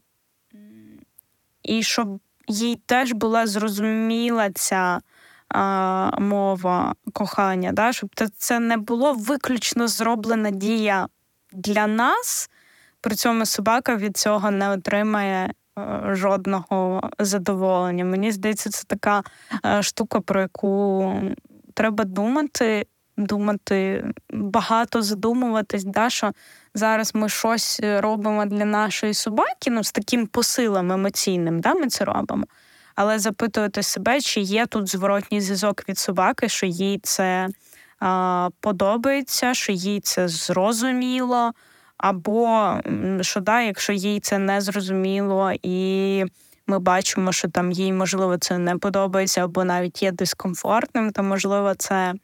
і щоб їй теж була зрозуміла ця а, мова кохання, да? щоб це не було виключно зроблена дія для нас, при цьому собака від цього не отримає е, жодного задоволення. Мені здається, це така е, штука, про яку треба думати. Думати, багато задумуватись, да, що зараз ми щось робимо для нашої собаки, ну з таким посилом емоційним, да, ми це робимо. Але запитувати себе, чи є тут зворотній зв'язок від собаки, що їй це а, подобається, що їй це зрозуміло, або що да, якщо їй це не зрозуміло, і ми бачимо, що там їй, можливо, це не подобається, або навіть є дискомфортним, то можливо, це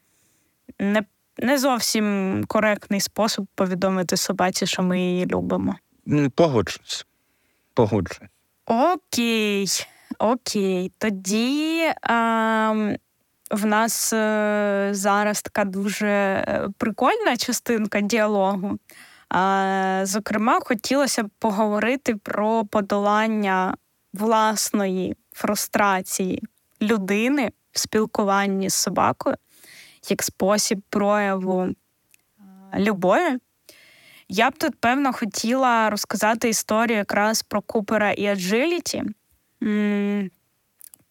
не не зовсім коректний спосіб повідомити собаці, що ми її любимо. Погоджуюсь. Погоджуюсь. Окей. Окей, тоді а, в нас а, е, зараз така дуже е, прикольна частинка діалогу. А, Зокрема, хотілося б поговорити про подолання власної фрустрації людини в спілкуванні з собакою як спосіб прояву любові. Я б тут, певно, хотіла розказати історію якраз про Купера і Аджиліті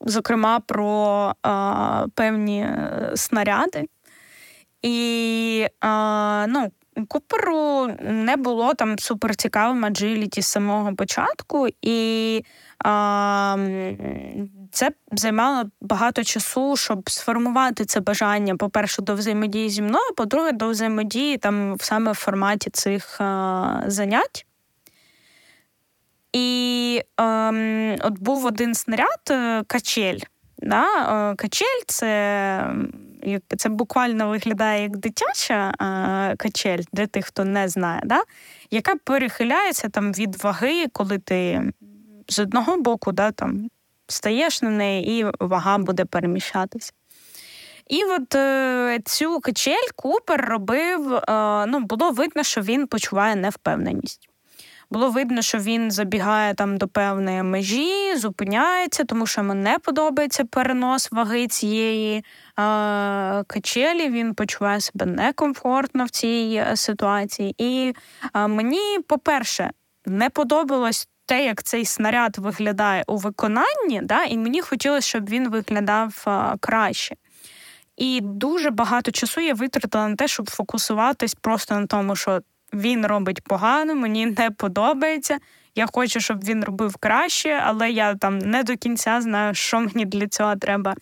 зокрема про а, певні е, снаряди. І а, ну, Куперу не було там суперцікавим аджиліті з самого початку, і а, це займало багато часу, щоб сформувати це бажання, по-перше, до взаємодії зі мною, а по-друге, до взаємодії там саме в форматі цих а, занять. І ем, от був один снаряд е, качель. Да? Е, качель це це буквально виглядає як дитяча е, качель для тих, хто не знає, да? яка перехиляється там від ваги, коли ти з одного боку да, там, стаєш на неї, і вага буде переміщатися. І от е, цю качель Купер робив, е, ну, було видно, що він почуває невпевненість. Було видно, що він забігає там до певної межі, зупиняється, тому що йому не подобається перенос ваги цієї е, качелі. Він почуває себе некомфортно в цій е, ситуації. І е, мені, по-перше, не подобалось те, як цей снаряд виглядає у виконанні, да, і мені хотілося, щоб він виглядав е, краще. І дуже багато часу я витратила на те, щоб фокусуватись просто на тому, що він робить погано, мені не подобається. Я хочу, щоб він робив краще, але я там не до кінця знаю, що мені для цього треба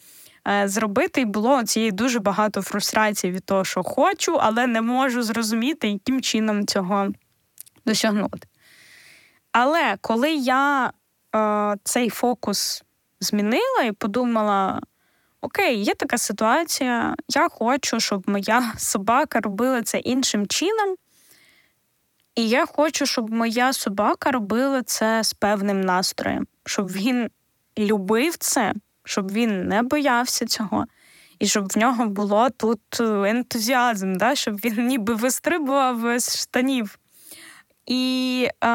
е, зробити. І було цієї дуже багато фрустрації від того, що хочу, але не можу зрозуміти, яким чином цього досягнути. Але коли я е, цей фокус змінила і подумала: окей, є така ситуація, я хочу, щоб моя [laughs] собака робила це іншим чином. І я хочу, щоб моя собака робила це з певним настроєм, щоб він любив це, щоб він не боявся цього, і щоб в нього було тут ентузіазм, да? щоб він [laughs] ніби вистрибував з штанів. І е,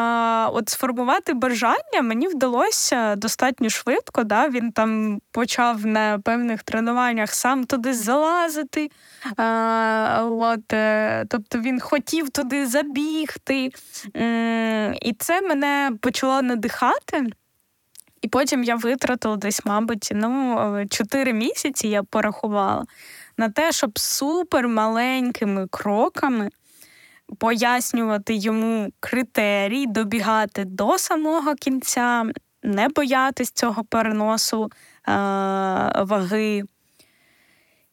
от сформувати бажання мені вдалося достатньо швидко. Да? Він там почав на певних тренуваннях сам туди залазити. Е, от, е, Тобто він хотів туди забігти. Е, і це мене почало надихати. І потім я витратила десь, мабуть, ну, 4 місяці я порахувала на те, щоб супер маленькими кроками пояснювати йому критерій, добігати до самого кінця, не боятись цього переносу е- ваги.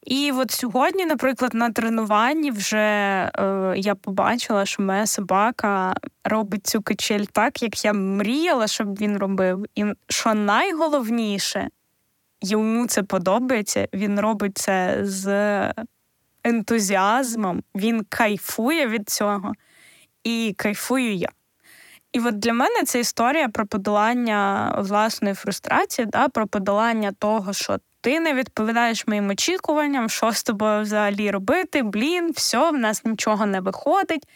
І от сьогодні, наприклад, на тренуванні вже е, я побачила, що моя собака робить цю качель так, як я мріяла, щоб він робив. І що найголовніше, йому це подобається, він робить це з ентузіазмом, він кайфує від цього і кайфую я. І от для мене це історія про подолання власної фрустрації, да, про подолання того, що ти не відповідаєш моїм очікуванням, що з тобою взагалі робити, блін, все, в нас нічого не виходить.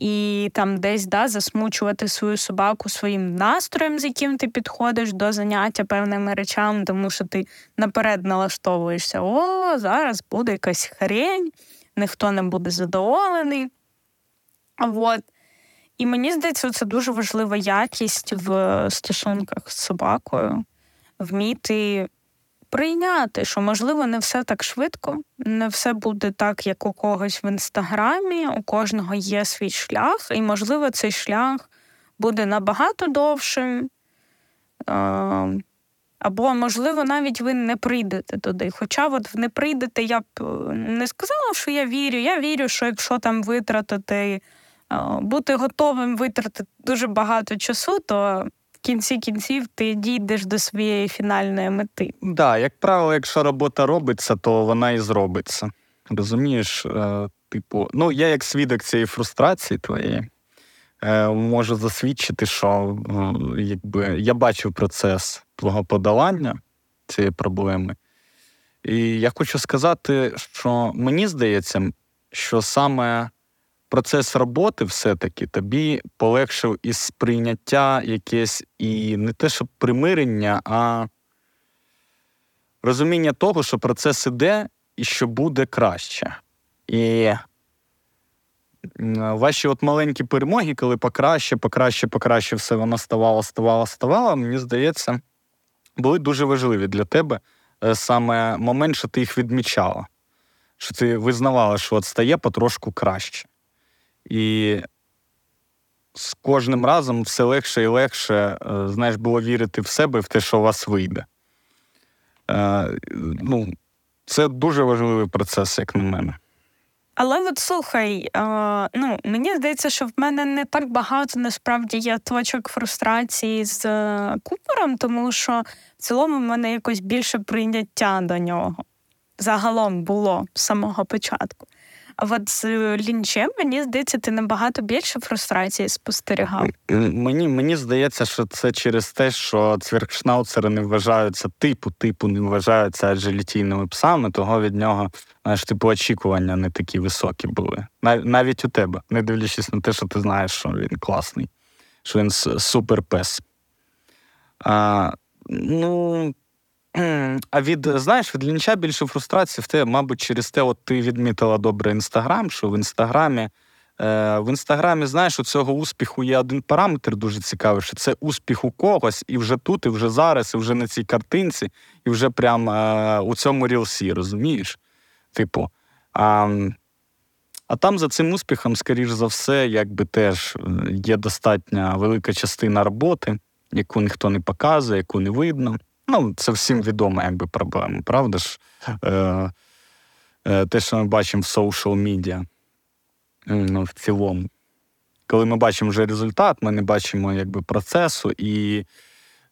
І там десь да, засмучувати свою собаку своїм настроєм, з яким ти підходиш до заняття певними речами, тому що ти наперед налаштовуєшся, о, зараз буде якась хрень, ніхто не буде задоволений. От. І мені здається, це дуже важлива якість в стосунках з собакою, вміти прийняти, що, можливо, не все так швидко, не все буде так, як у когось в інстаграмі, у кожного є свій шлях, і, можливо, цей шлях буде набагато довшим. Або, можливо, навіть ви не прийдете туди. Хоча от не прийдете, я б е, не сказала, що я вірю. Я вірю, що якщо там витратити, бути готовим витратити дуже багато часу, то кінці кінців ти дійдеш до своєї фінальної мети. Так, да, як правило, якщо робота робиться, то вона і зробиться. Розумієш, е, типу, ну я як свідок цієї фрустрації твоєї. Е, можу засвідчити, що е, якби я бачив процес твого подолання цієї проблеми. І я хочу сказати, що мені здається, що саме процес роботи все-таки тобі полегшив із сприйняття якесь і не те, що примирення, а розуміння того, що процес іде і що буде краще. І ваші от маленькі перемоги, коли покраще, покраще, покраще все воно ставало, ставало, ставало, мені здається, були дуже важливі для тебе е, саме момент, що ти їх відмічала, що ти визнавала, що от стає потрошку краще. І з кожним разом все легше і легше, е, знаєш, було вірити в себе в те, що у вас вийде. Е, ну, Це дуже важливий процес, як на мене. Але от слухай, е, ну мені здається, що в мене не так багато насправді є точок фрустрації з е, Купером, тому що в цілому в мене якось більше прийняття до нього загалом було з самого початку. А от з лінчем, мені здається, ти набагато більше фрустрації спостерігав. Мені мені здається, що це через те, що цвіркшнауцери не вважаються типу, типу не вважаються аджилітійними псами, того від нього знаєш, типу очікування не такі високі були. Нав, навіть у тебе, не дивлячись на те, що ти знаєш, що він класний, що він супер пес. А, Ну, а від, знаєш, від лінча більше фрустрації в те, мабуть, через те, от ти відмітила добре інстаграм, що в інстаграмі. Е, в інстаграмі, знаєш, у цього успіху є один параметр дуже цікавий, що це успіх у когось, і вже тут, і вже зараз, і вже на цій картинці, і вже прямо е, у цьому рілсі, розумієш? Типу. А а там за цим успіхом, скоріш за все, якби теж е, є достатня велика частина роботи, яку ніхто не показує, яку не видно. Ну, це всім відома якби проблема, правда ж? Е, е, Те, що ми бачимо в social media, ну, в цілому. Коли ми бачимо вже результат, ми не бачимо якби процесу. І,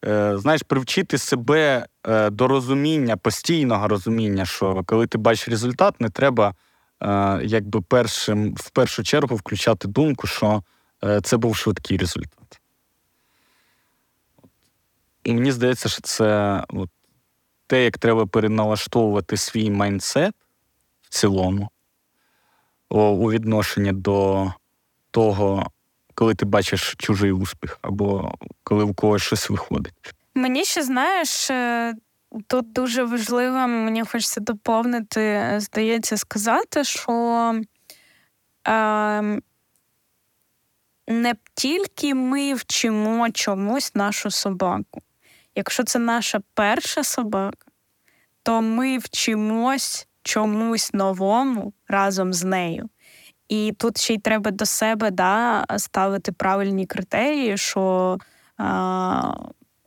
е, знаєш, привчити себе е, до розуміння, постійного розуміння, що коли ти бачиш результат, не треба е, якби першим, в першу чергу включати думку, що це був швидкий результат. Мені здається, що це от, те, як треба переналаштовувати свій майндсет в цілому у відношенні до того, коли ти бачиш чужий успіх, або коли у когось щось виходить. Мені ще знаєш, е, тут дуже важливо, мені хочеться доповнити, здається, сказати, що е, не тільки ми вчимо чомусь нашу собаку. Якщо це наша перша собака, то ми вчимось чомусь новому разом з нею. І тут ще й треба до себе да, ставити правильні критерії, що а,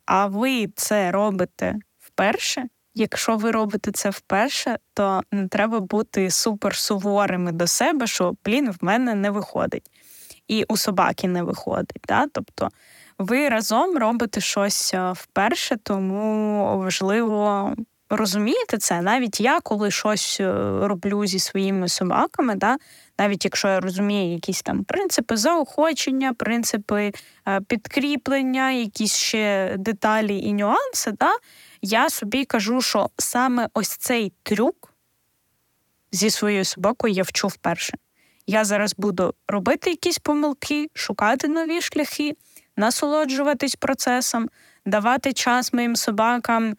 а ви це робите вперше. Якщо ви робите це вперше, то не треба бути супер суворими до себе, що блін, в мене не виходить. І у собаки не виходить. Да? Тобто ви разом робите щось вперше, тому важливо розумієте це. Навіть я, коли щось е, роблю зі своїми собаками, да, навіть якщо я розумію якісь там принципи заохочення, принципи е, підкріплення, якісь ще деталі і нюанси, да, я собі кажу, що саме ось цей трюк зі своєю собакою я вчу вперше. Я зараз буду робити якісь помилки, шукати нові шляхи, насолоджуватись процесом, давати час моїм собакам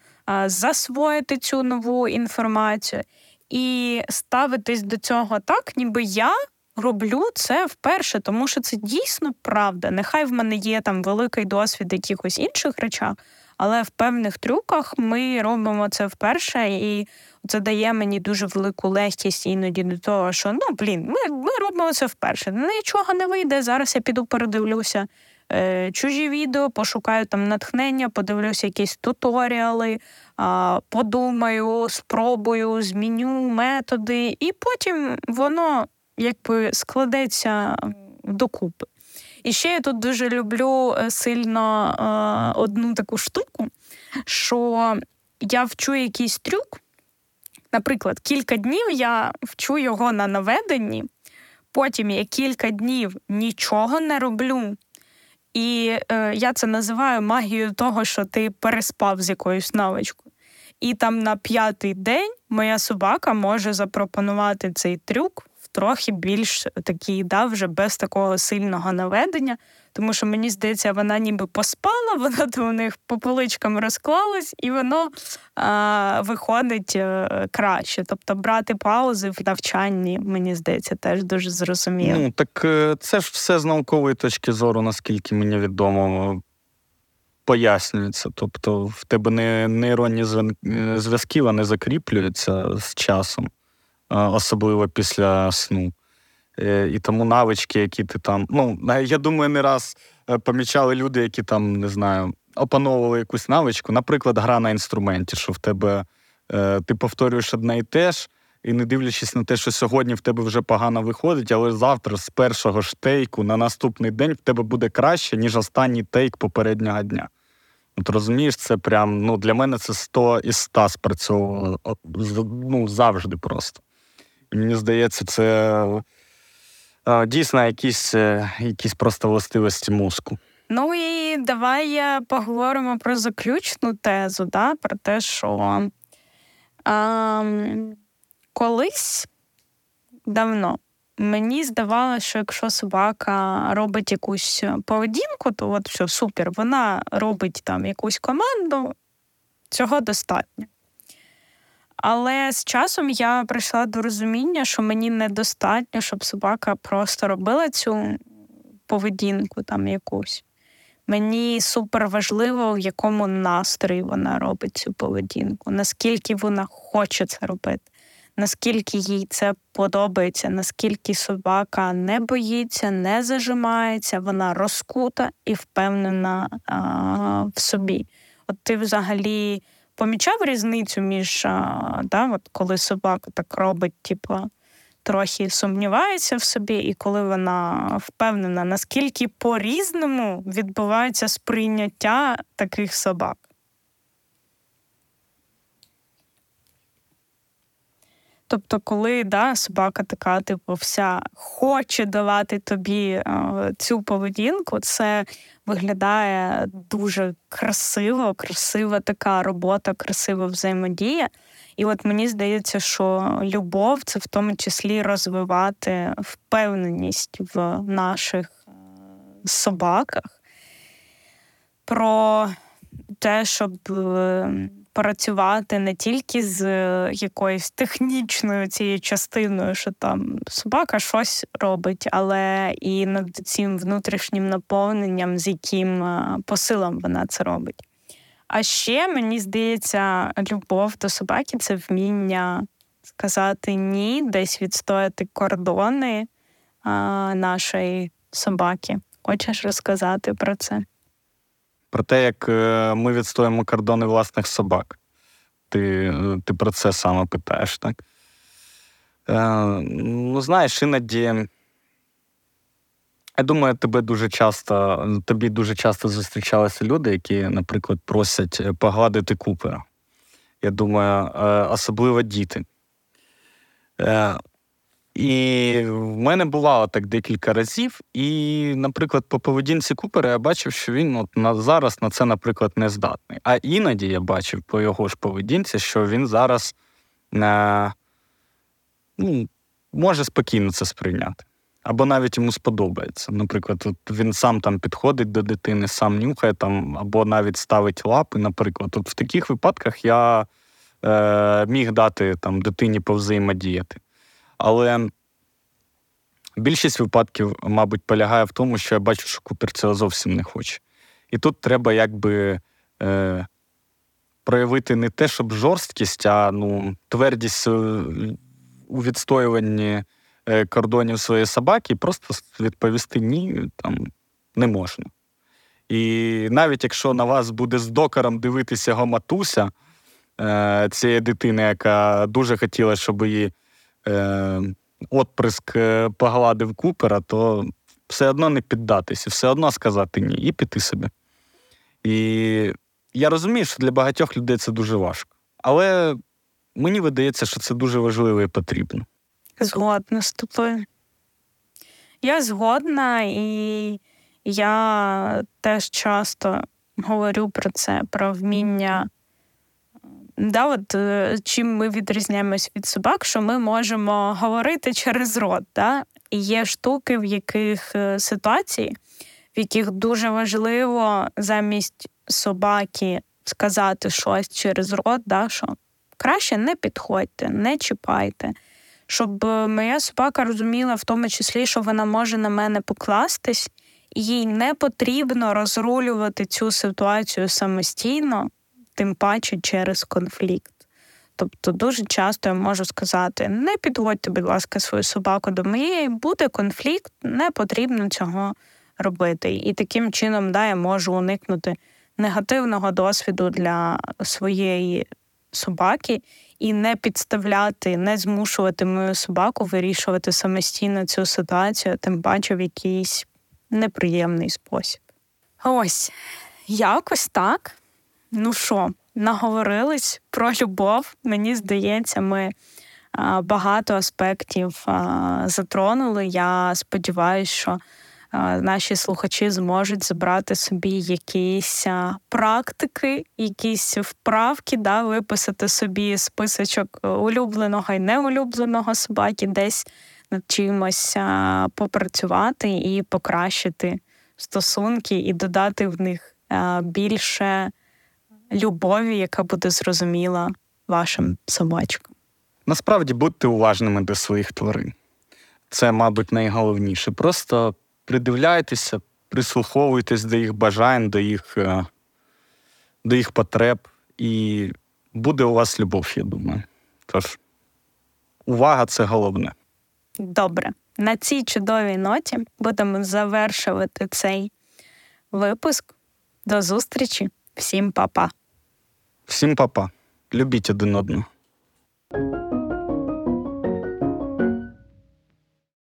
засвоїти цю нову інформацію і ставитись до цього так, ніби я роблю це вперше, тому що це дійсно правда. Нехай в мене є там великий досвід якихось інших речах, але в певних трюках ми робимо це вперше, і це дає мені дуже велику легкість іноді до того, що ну блін, ми ми робимо це вперше. Нічого не вийде. Зараз я піду передивлюся е, чужі відео, пошукаю там натхнення, подивлюся якісь туторіали, е, подумаю, спробую, зміню методи, і потім воно якби складеться докупи. І ще я тут дуже люблю е, сильно е, одну таку штуку, що я вчу якийсь трюк. Наприклад, кілька днів я вчу його на наведенні, потім я кілька днів нічого не роблю. І е, я це називаю магією того, що ти переспав з якоюсь навичкою. І там на п'ятий день моя собака може запропонувати цей трюк в трохи більш такий, да, вже без такого сильного наведення. Тому що мені здається, вона ніби поспала, [laughs] вона то у них по поличкам розклалась, і воно а, виходить а, е, краще. Тобто брати паузи в навчанні, мені здається, теж дуже зрозуміло. Ну так е, це ж все з наукової точки зору, наскільки мені відомо. Пояснюється, тобто в тебе не нейронні е, зв'язки вони закріплюються з часом особливо після сну. Е, і тому навички, які ти там. Ну, я думаю, не раз е, помічали люди, які там, не знаю, опановували якусь навичку, наприклад, гра на інструменті, що в тебе е, ти повторюєш одне і те ж, і не дивлячись на те, що сьогодні в тебе вже погано виходить, але завтра з першого ж тейку на наступний день в тебе буде краще, ніж останній тейк попереднього дня. От розумієш, це прям ну, для мене це 100 із 100 спрацьовувало ну, завжди просто. Мені здається, це дійсно якісь е, якісь просто властивості мозку. Ну і давай поговоримо про заключну тезу, да? про те, що а, колись давно мені здавалося, що якщо собака робить якусь поведінку, то от все супер, вона робить там якусь команду, цього достатньо. Але з часом я прийшла до розуміння, що мені недостатньо, щоб собака просто робила цю поведінку там якусь. Мені супер важливо, в якому настрої вона робить цю поведінку, наскільки вона хоче це робити, наскільки їй це подобається, наскільки собака не боїться, не зажимається, вона розкута і впевнена а, в собі. От ти взагалі помічав різницю між да, от коли собака так робить, типу, трохи сумнівається в собі, і коли вона впевнена, наскільки по-різному відбувається сприйняття таких собак? Тобто, коли да, собака така, типу, вся хоче давати тобі е, цю поведінку, це виглядає дуже красиво, красива така робота, красива взаємодія. І от мені здається, що любов це в тому числі розвивати впевненість в наших е, собаках, про те, щоб е, працювати не тільки з якоюсь технічною цією частиною, що там собака щось робить, але і над цим внутрішнім наповненням, з яким е, посилом вона це робить. А ще мені здається, любов до собаки це вміння сказати ні, десь відстояти кордони а, нашої собаки. Хочеш розказати про це? Про те, як е, ми відстоїмо кордони власних собак. Ти е, ти про це саме питаєш, так? Е, Ну, знаєш, іноді. Я думаю, тебе дуже часто, тобі дуже часто зустрічалися люди, які, наприклад, просять погладити купера. Я думаю, особливо діти. І в мене бувало так декілька разів. І, наприклад, по поведінці Купера я бачив, що він от на зараз на це, наприклад, не здатний. А іноді я бачив по його ж поведінці, що він зараз е, ну, може спокійно це сприйняти. Або навіть йому сподобається. Наприклад, от він сам там підходить до дитини, сам нюхає там, або навіть ставить лапи. Наприклад, от в таких випадках я е, міг дати там дитині повзаємодіяти. Але більшість випадків, мабуть, полягає в тому, що я бачу, що Купер цього зовсім не хоче. І тут треба якби е, проявити не те, щоб жорсткість, а ну, твердість у відстоюванні е, кордонів своєї собаки, і просто відповісти ні, там не можна. І навіть якщо на вас буде з докором дивитися його матуся е, цієї дитини, яка дуже хотіла, щоб її е, отприск е, погладив Купера, то все одно не піддатись, і все одно сказати ні, і піти собі. І я розумію, що для багатьох людей це дуже важко. Але мені видається, що це дуже важливо і потрібно. Згодна з тобою. Я згодна, і я теж часто говорю про це, про вміння Да, от е, Чим ми відрізняємось від собак, що ми можемо говорити через рот. Да? І є штуки, в яких е, ситуації, в яких дуже важливо замість собаки сказати щось через рот, да, що краще не підходьте, не чіпайте. Щоб е, моя собака розуміла в тому числі, що вона може на мене покластись, і їй не потрібно розрулювати цю ситуацію самостійно тим паче через конфлікт. Тобто дуже часто я можу сказати: не підводьте, будь ласка, свою собаку до моєї, буде конфлікт, не потрібно цього робити. І таким чином да, я можу уникнути негативного досвіду для своєї собаки і не підставляти, не змушувати мою собаку вирішувати самостійно цю ситуацію, тим паче в якийсь неприємний спосіб. Ось якось так. Ну що, наговорились про любов. Мені здається, ми багато аспектів затронули. Я сподіваюся, що наші слухачі зможуть забрати собі якісь практики, якісь вправки, да, виписати собі списочок улюбленого і неулюбленого собаки, десь над чимось попрацювати і покращити стосунки, і додати в них більше любові, яка буде зрозуміла вашим собачкам. Насправді будьте уважними до своїх тварин. Це, мабуть, найголовніше. Просто придивляйтеся, прислуховуйтесь до їх бажань, до їх е, до їх потреб, і буде у вас любов, я думаю. Тож, увага це головне. Добре. На цій чудовій ноті будемо завершувати цей випуск. До зустрічі, всім па-па! Всім па-па. Любіть один одного.